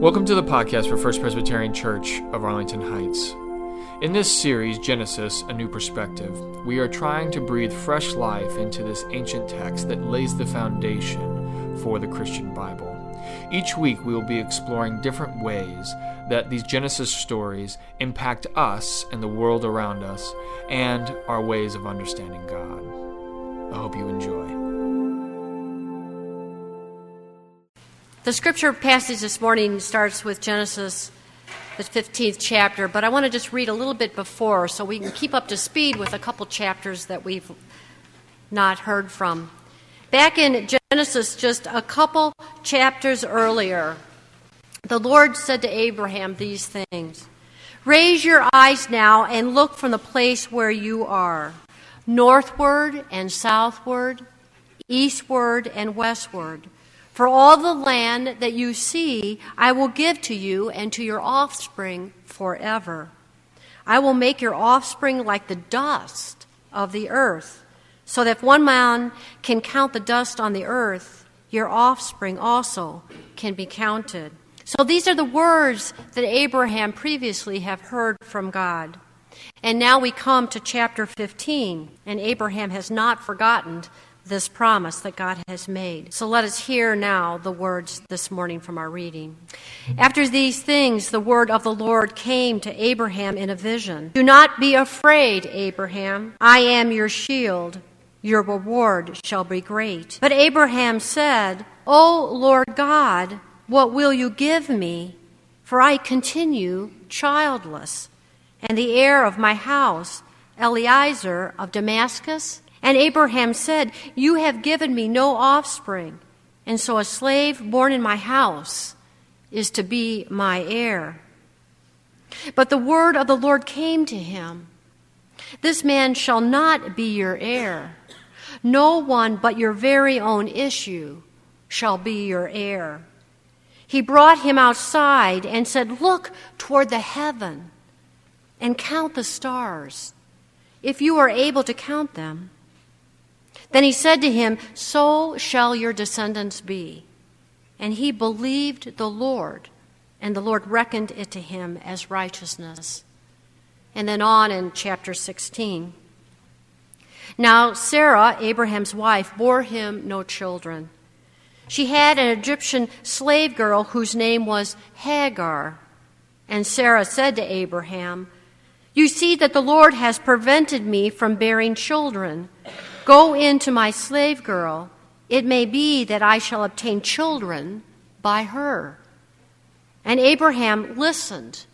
Welcome to the podcast for First Presbyterian Church of Arlington Heights. In this series, Genesis A New Perspective, we are trying to breathe fresh life into this ancient text that lays the foundation for the Christian Bible. Each week, we will be exploring different ways that these Genesis stories impact us and the world around us and our ways of understanding God. I hope you enjoy. The scripture passage this morning starts with Genesis, the 15th chapter, but I want to just read a little bit before so we can keep up to speed with a couple chapters that we've not heard from. Back in Genesis, just a couple chapters earlier, the Lord said to Abraham these things Raise your eyes now and look from the place where you are, northward and southward, eastward and westward. For all the land that you see, I will give to you and to your offspring forever. I will make your offspring like the dust of the earth, so that if one man can count the dust on the earth, your offspring also can be counted. So these are the words that Abraham previously have heard from God. And now we come to chapter 15, and Abraham has not forgotten this promise that God has made. So let us hear now the words this morning from our reading. After these things, the word of the Lord came to Abraham in a vision Do not be afraid, Abraham. I am your shield. Your reward shall be great. But Abraham said, O Lord God, what will you give me? For I continue childless, and the heir of my house, Eliezer of Damascus, and Abraham said, You have given me no offspring, and so a slave born in my house is to be my heir. But the word of the Lord came to him This man shall not be your heir. No one but your very own issue shall be your heir. He brought him outside and said, Look toward the heaven and count the stars, if you are able to count them. Then he said to him, So shall your descendants be. And he believed the Lord, and the Lord reckoned it to him as righteousness. And then on in chapter 16. Now, Sarah, Abraham's wife, bore him no children. She had an Egyptian slave girl whose name was Hagar. And Sarah said to Abraham, You see that the Lord has prevented me from bearing children. Go in to my slave girl. It may be that I shall obtain children by her. And Abraham listened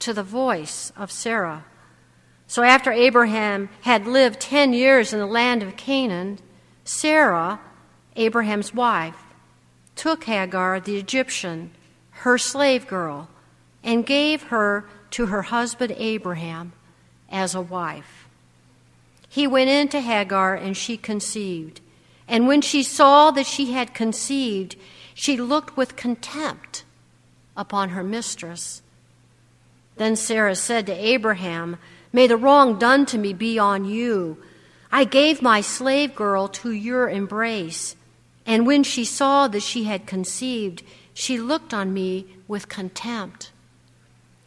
to the voice of Sarah. So after Abraham had lived ten years in the land of Canaan, Sarah, Abraham's wife, took Hagar the Egyptian, her slave girl, and gave her to her husband Abraham as a wife. He went in to Hagar, and she conceived. And when she saw that she had conceived, she looked with contempt upon her mistress. Then Sarah said to Abraham, May the wrong done to me be on you. I gave my slave girl to your embrace. And when she saw that she had conceived, she looked on me with contempt.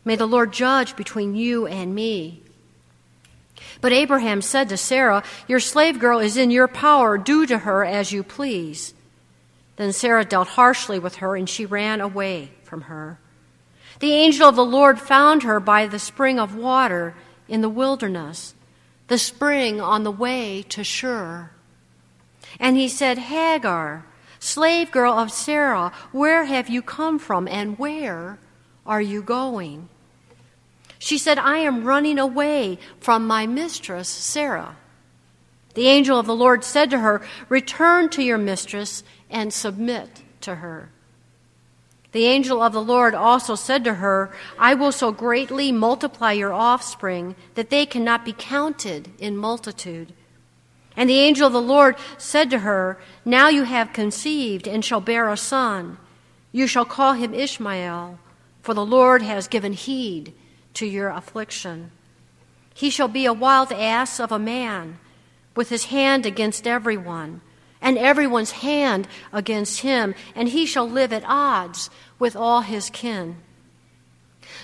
May the Lord judge between you and me. But Abraham said to Sarah, Your slave girl is in your power. Do to her as you please. Then Sarah dealt harshly with her, and she ran away from her. The angel of the Lord found her by the spring of water in the wilderness, the spring on the way to Shur. And he said, Hagar, slave girl of Sarah, where have you come from, and where are you going? She said, I am running away from my mistress, Sarah. The angel of the Lord said to her, Return to your mistress and submit to her. The angel of the Lord also said to her, I will so greatly multiply your offspring that they cannot be counted in multitude. And the angel of the Lord said to her, Now you have conceived and shall bear a son. You shall call him Ishmael, for the Lord has given heed to your affliction. He shall be a wild ass of a man, with his hand against everyone, and everyone's hand against him, and he shall live at odds with all his kin.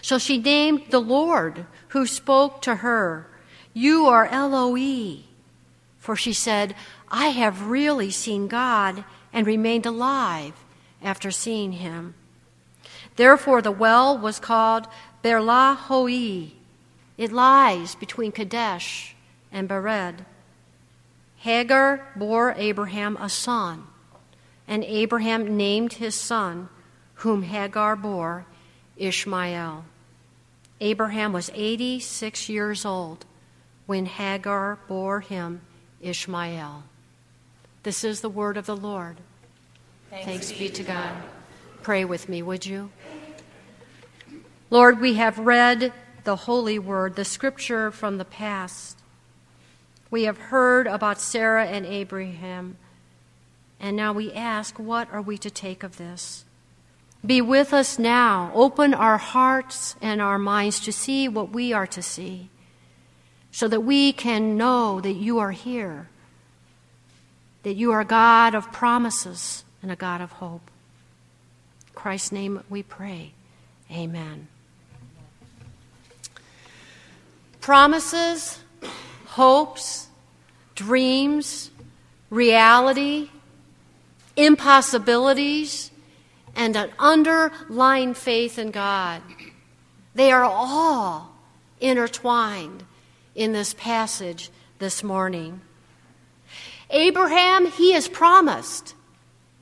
So she named the Lord who spoke to her, You are El-roi. For she said, I have really seen God and remained alive after seeing him. Therefore, the well was called Beer Lahai Roi. It lies between Kadesh and Bered. Hagar bore Abraham a son, and Abraham named his son, whom Hagar bore, Ishmael. Abraham was 86 years old when Hagar bore him Ishmael. This is the word of the Lord. Thanks, Thanks be to God. Pray with me, would you? Lord, we have read the holy word, the scripture from the past. We have heard about Sarah and Abraham, and now we ask, what are we to take of this? Be with us now. Open our hearts and our minds to see what we are to see, so that we can know that you are here, that you are God of promises and a God of hope. In Christ's name we pray. Amen. Promises, hopes, dreams, reality, impossibilities, and an underlying faith in God. They are all intertwined in this passage this morning. Abraham, he has promised.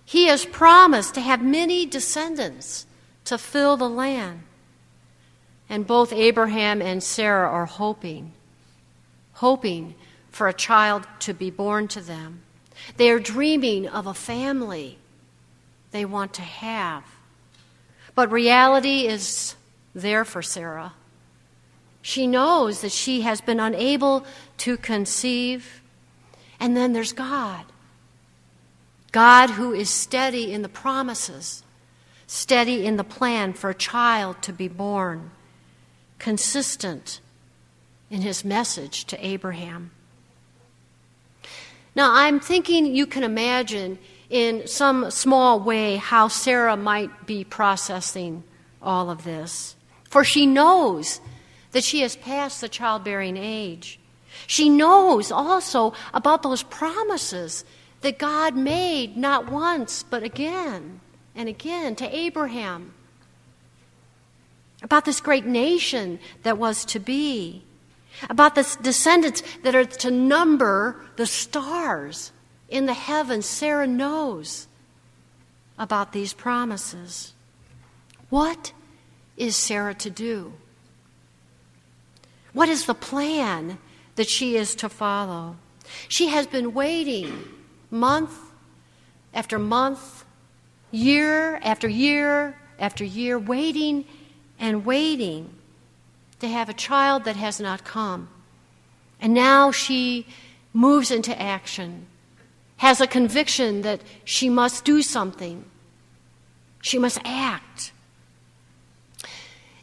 He has promised to have many descendants to fill the land. And both Abraham and Sarah are hoping, hoping for a child to be born to them. They are dreaming of a family they want to have. But reality is there for Sarah. She knows that she has been unable to conceive. And then there's God. God who is steady in the promises, steady in the plan for a child to be born consistent in his message to Abraham. Now, I'm thinking you can imagine in some small way how Sarah might be processing all of this. For she knows that she has passed the childbearing age. She knows also about those promises that God made not once, but again and again to Abraham about this great nation that was to be, about the descendants that are to number the stars in the heavens. Sarah knows about these promises. What is Sarah to do? What is the plan that she is to follow? She has been waiting month after month, year after year after year, waiting and waiting to have a child that has not come. And now she moves into action, has a conviction that she must do something, she must act.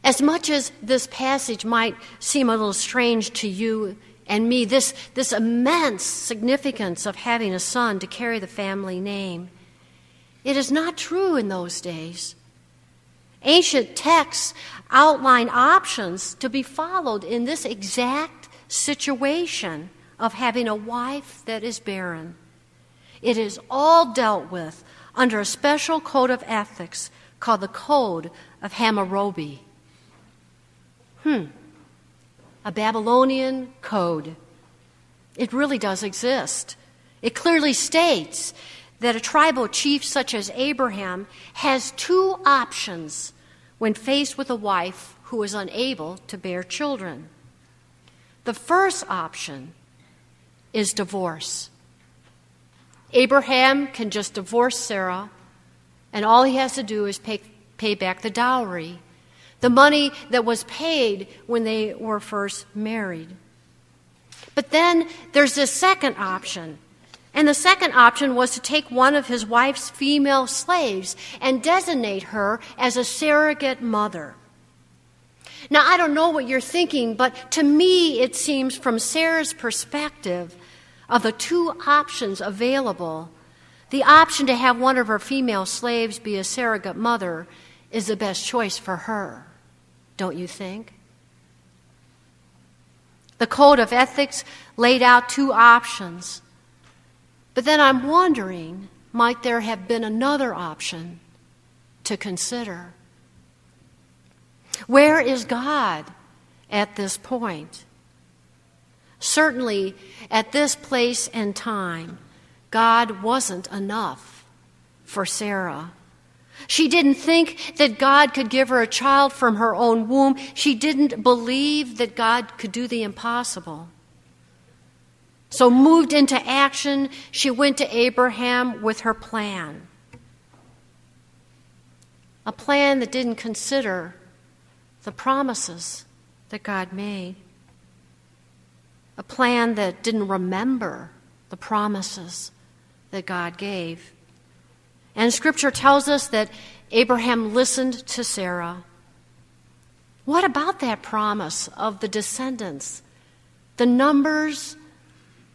As much as this passage might seem a little strange to you and me, this, this immense significance of having a son to carry the family name, it is not true in those days. Ancient texts outline options to be followed in this exact situation of having a wife that is barren. It is all dealt with under a special code of ethics called the Code of Hammurabi. Hmm. A Babylonian code. It really does exist. It clearly states that a tribal chief such as Abraham has two options when faced with a wife who is unable to bear children. The first option is divorce. Abraham can just divorce Sarah, and all he has to do is pay, pay back the dowry, the money that was paid when they were first married. But then there's this second option and the second option was to take one of his wife's female slaves and designate her as a surrogate mother. Now, I don't know what you're thinking, but to me, it seems from Sarah's perspective of the two options available the option to have one of her female slaves be a surrogate mother is the best choice for her, don't you think? The Code of Ethics laid out two options. But then I'm wondering might there have been another option to consider? Where is God at this point? Certainly, at this place and time, God wasn't enough for Sarah. She didn't think that God could give her a child from her own womb. She didn't believe that God could do the impossible. So, moved into action, she went to Abraham with her plan. A plan that didn't consider the promises that God made. A plan that didn't remember the promises that God gave. And Scripture tells us that Abraham listened to Sarah. What about that promise of the descendants? The numbers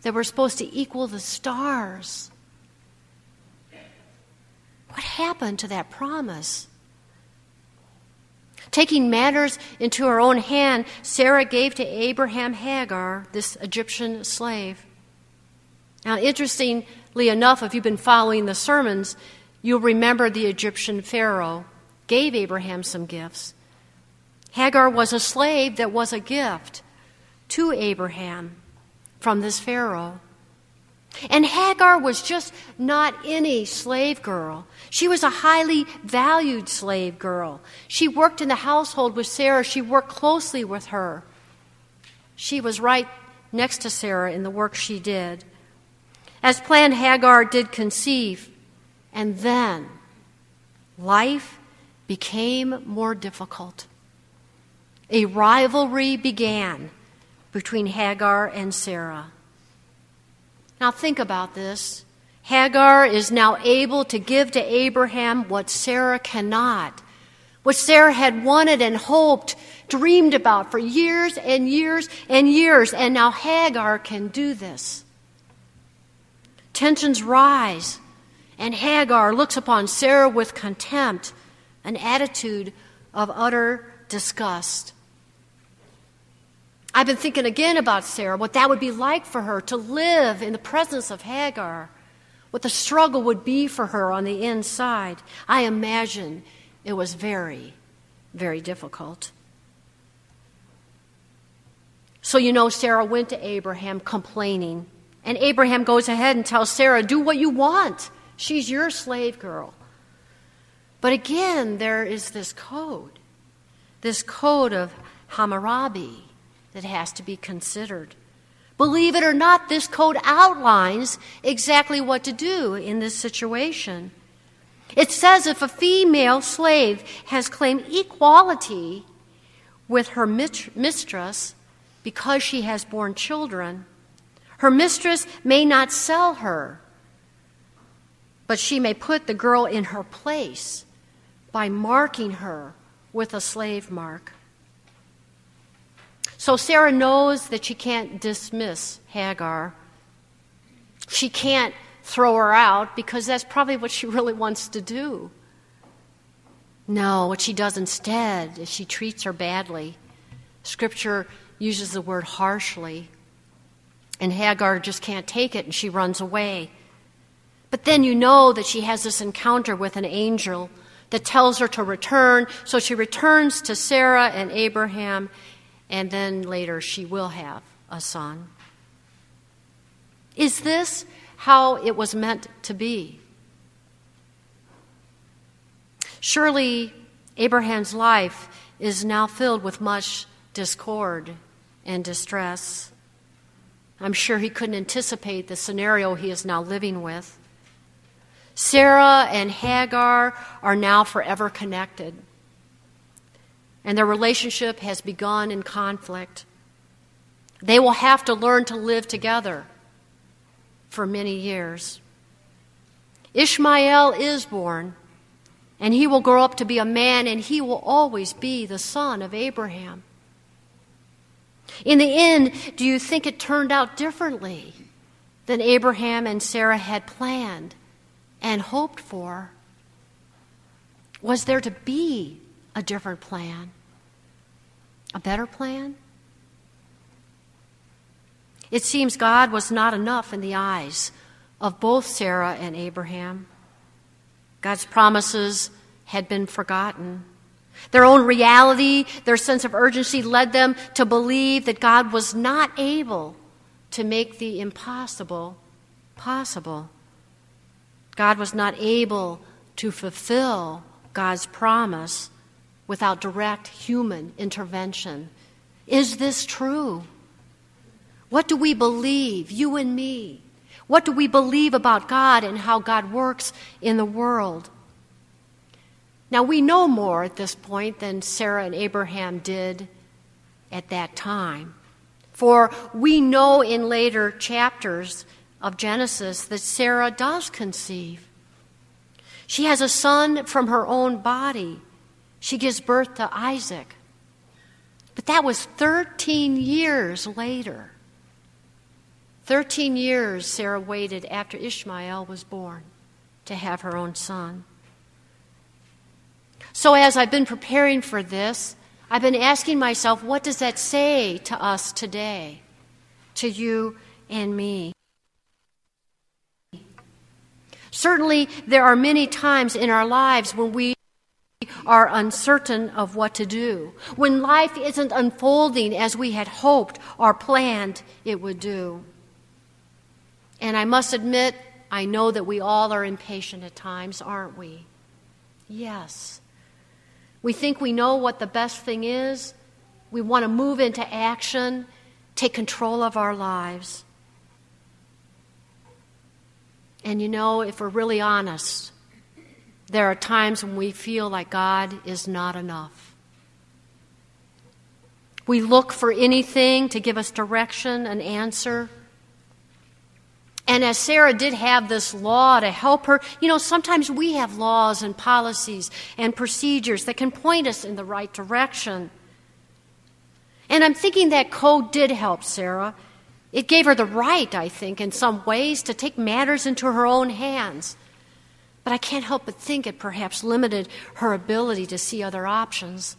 that were supposed to equal the stars. What happened to that promise? Taking matters into her own hand, Sarah gave to Abraham Hagar, this Egyptian slave. Now, interestingly enough, if you've been following the sermons, you'll remember the Egyptian Pharaoh gave Abraham some gifts. Hagar was a slave that was a gift to Abraham from this Pharaoh. And Hagar was just not any slave girl. She was a highly valued slave girl. She worked in the household with Sarah, she worked closely with her. She was right next to Sarah in the work she did. As planned, Hagar did conceive, and then life became more difficult. A rivalry began between Hagar and Sarah. Now, think about this. Hagar is now able to give to Abraham what Sarah cannot, what Sarah had wanted and hoped, dreamed about for years and years and years, and now Hagar can do this. Tensions rise, and Hagar looks upon Sarah with contempt, an attitude of utter disgust. I've been thinking again about Sarah, what that would be like for her to live in the presence of Hagar, what the struggle would be for her on the inside. I imagine it was very, very difficult. So, you know, Sarah went to Abraham complaining. And Abraham goes ahead and tells Sarah, Do what you want. She's your slave girl. But again, there is this code, this code of Hammurabi that has to be considered. Believe it or not, this code outlines exactly what to do in this situation. It says if a female slave has claimed equality with her mistress because she has borne children, her mistress may not sell her, but she may put the girl in her place by marking her with a slave mark. So Sarah knows that she can't dismiss Hagar. She can't throw her out because that's probably what she really wants to do. No, what she does instead is she treats her badly. Scripture uses the word harshly. And Hagar just can't take it and she runs away. But then you know that she has this encounter with an angel that tells her to return. So she returns to Sarah and Abraham and then later she will have a son. Is this how it was meant to be? Surely Abraham's life is now filled with much discord and distress. I'm sure he couldn't anticipate the scenario he is now living with. Sarah and Hagar are now forever connected and their relationship has begun in conflict. They will have to learn to live together for many years. Ishmael is born, and he will grow up to be a man, and he will always be the son of Abraham. In the end, do you think it turned out differently than Abraham and Sarah had planned? and hoped for? Was there to be a different plan? A better plan? It seems God was not enough in the eyes of both Sarah and Abraham. God's promises had been forgotten. Their own reality, their sense of urgency led them to believe that God was not able to make the impossible possible. God was not able to fulfill God's promise without direct human intervention. Is this true? What do we believe, you and me? What do we believe about God and how God works in the world? Now, we know more at this point than Sarah and Abraham did at that time. For we know in later chapters of Genesis that Sarah does conceive. She has a son from her own body. She gives birth to Isaac. But that was 13 years later. 13 years Sarah waited after Ishmael was born to have her own son. So, as I've been preparing for this, I've been asking myself, what does that say to us today, to you and me? Certainly, there are many times in our lives when we are uncertain of what to do, when life isn't unfolding as we had hoped or planned it would do. And I must admit, I know that we all are impatient at times, aren't we? Yes. We think we know what the best thing is. We want to move into action, take control of our lives. And you know, if we're really honest, there are times when we feel like God is not enough. We look for anything to give us direction, an answer. And as Sarah did have this law to help her, you know, sometimes we have laws and policies and procedures that can point us in the right direction. And I'm thinking that code did help Sarah. It gave her the right, I think, in some ways, to take matters into her own hands. But I can't help but think it perhaps limited her ability to see other options.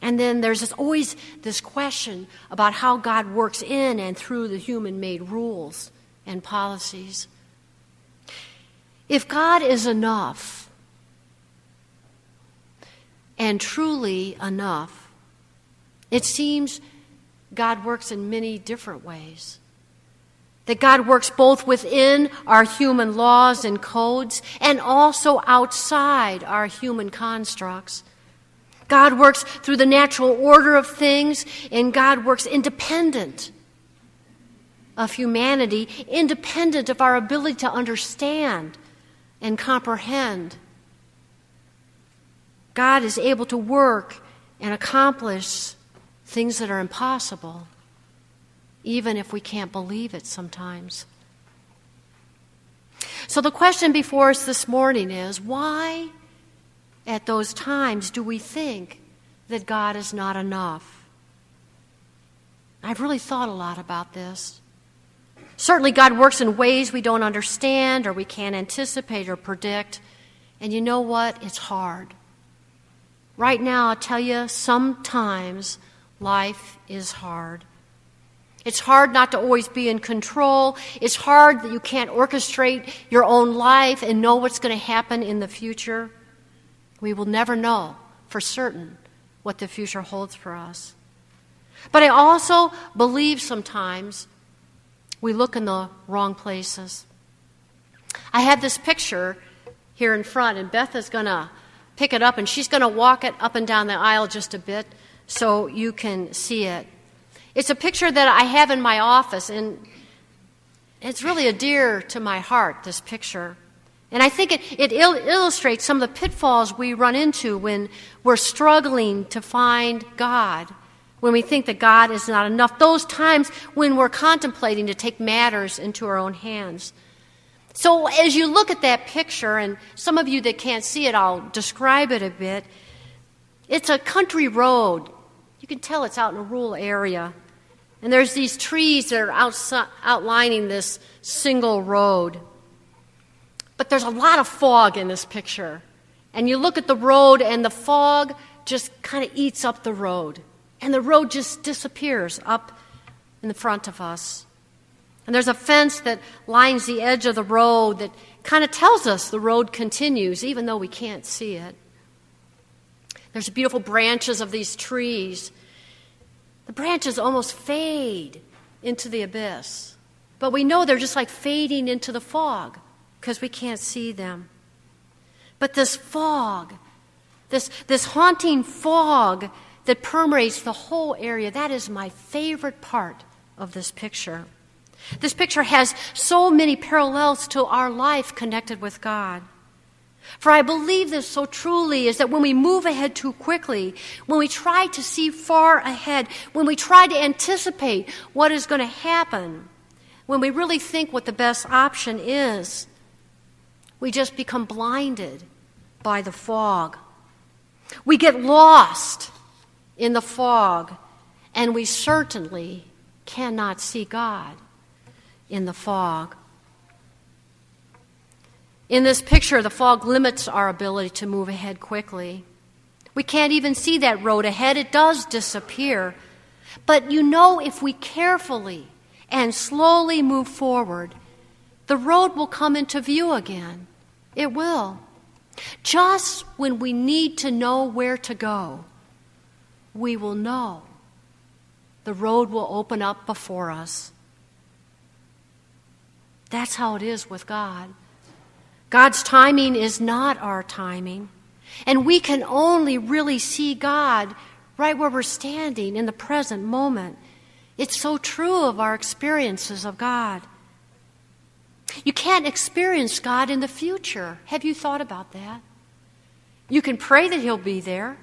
And then there's always this question about how God works in and through the human made rules and policies. If God is enough, and truly enough, it seems God works in many different ways. That God works both within our human laws and codes and also outside our human constructs. God works through the natural order of things, and God works independent of humanity, independent of our ability to understand and comprehend. God is able to work and accomplish things that are impossible, even if we can't believe it sometimes. So, the question before us this morning is why, at those times, do we think that God is not enough? I've really thought a lot about this. Certainly, God works in ways we don't understand or we can't anticipate or predict. And you know what? It's hard. Right now, I'll tell you, sometimes life is hard. It's hard not to always be in control. It's hard that you can't orchestrate your own life and know what's going to happen in the future. We will never know for certain what the future holds for us. But I also believe sometimes we look in the wrong places. I have this picture here in front, and Beth is going to pick it up and she's going to walk it up and down the aisle just a bit so you can see it. It's a picture that I have in my office, and it's really a dear to my heart, this picture. And I think it, it il- illustrates some of the pitfalls we run into when we're struggling to find God when we think that God is not enough, those times when we're contemplating to take matters into our own hands. So, as you look at that picture, and some of you that can't see it, I'll describe it a bit. It's a country road. You can tell it's out in a rural area. And there's these trees that are outside, outlining this single road. But there's a lot of fog in this picture. And you look at the road, and the fog just kind of eats up the road. And the road just disappears up in the front of us. And there's a fence that lines the edge of the road that kind of tells us the road continues, even though we can't see it. There's beautiful branches of these trees. The branches almost fade into the abyss. But we know they're just like fading into the fog because we can't see them. But this fog, this, this haunting fog that permeates the whole area, that is my favorite part of this picture. This picture has so many parallels to our life connected with God. For I believe this so truly is that when we move ahead too quickly, when we try to see far ahead, when we try to anticipate what is going to happen, when we really think what the best option is, we just become blinded by the fog. We get lost in the fog, and we certainly cannot see God in the fog. In this picture, the fog limits our ability to move ahead quickly. We can't even see that road ahead, it does disappear. But you know, if we carefully and slowly move forward, the road will come into view again. It will. Just when we need to know where to go, we will know. The road will open up before us. That's how it is with God. God's timing is not our timing. And we can only really see God right where we're standing in the present moment. It's so true of our experiences of God. You can't experience God in the future. Have you thought about that? You can pray that He'll be there.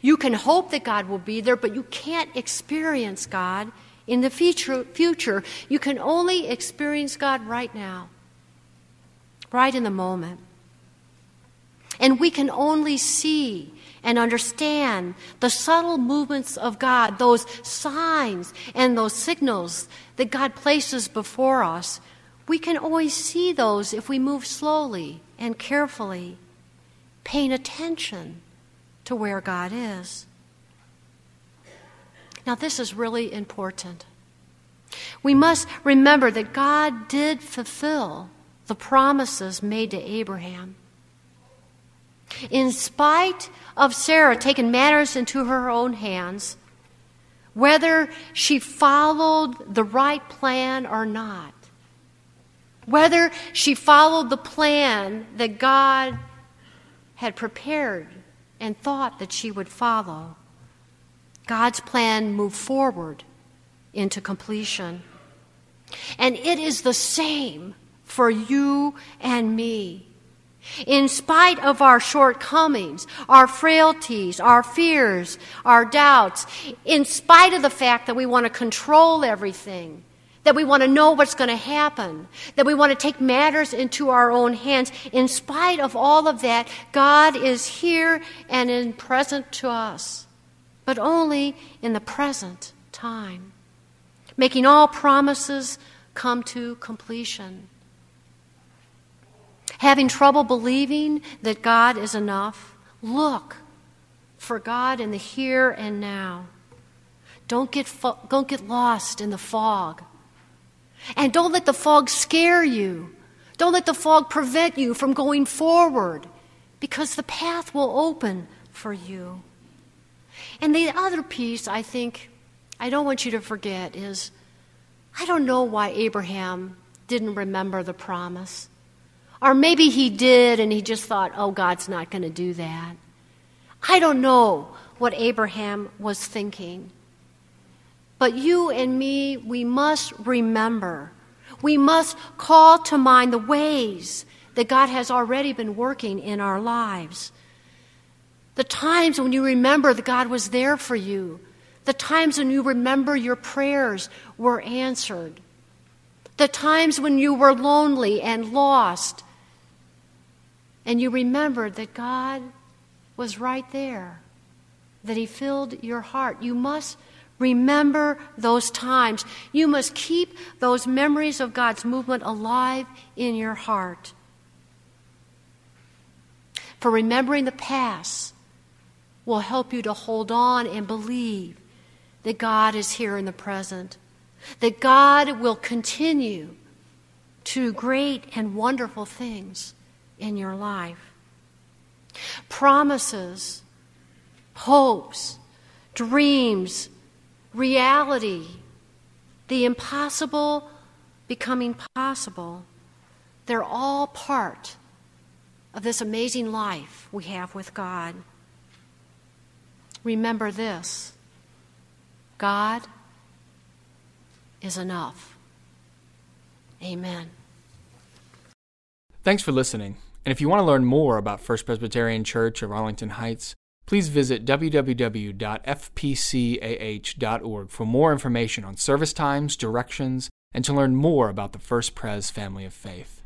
You can hope that God will be there, but you can't experience God in the future. You can only experience God right now, right in the moment. And we can only see and understand the subtle movements of God, those signs and those signals that God places before us. We can always see those if we move slowly and carefully, paying attention to where God is. Now, this is really important. We must remember that God did fulfill the promises made to Abraham. In spite of Sarah taking matters into her own hands, whether she followed the right plan or not, whether she followed the plan that God had prepared and thought that she would follow, God's plan moved forward into completion. And it is the same for you and me. In spite of our shortcomings, our frailties, our fears, our doubts, in spite of the fact that we want to control everything, that we want to know what's going to happen, that we want to take matters into our own hands, in spite of all of that, God is here and in present to us, but only in the present time, making all promises come to completion having trouble believing that God is enough, look for God in the here and now. Don't get, fo- don't get lost in the fog. And don't let the fog scare you. Don't let the fog prevent you from going forward because the path will open for you. And the other piece I think I don't want you to forget is I don't know why Abraham didn't remember the promise. Or maybe he did and he just thought, oh, God's not going to do that. I don't know what Abraham was thinking. But you and me, we must remember. We must call to mind the ways that God has already been working in our lives. The times when you remember that God was there for you. The times when you remember your prayers were answered. The times when you were lonely and lost and you remembered that God was right there, that He filled your heart. You must remember those times. You must keep those memories of God's movement alive in your heart. For remembering the past will help you to hold on and believe that God is here in the present, that God will continue to great and wonderful things in your life. Promises, hopes, dreams, reality, the impossible becoming possible, they're all part of this amazing life we have with God. Remember this God is enough. Amen. Thanks for listening. And if you want to learn more about First Presbyterian Church of Arlington Heights, please visit www.fpcah.org for more information on service times, directions, and to learn more about the First Pres family of faith.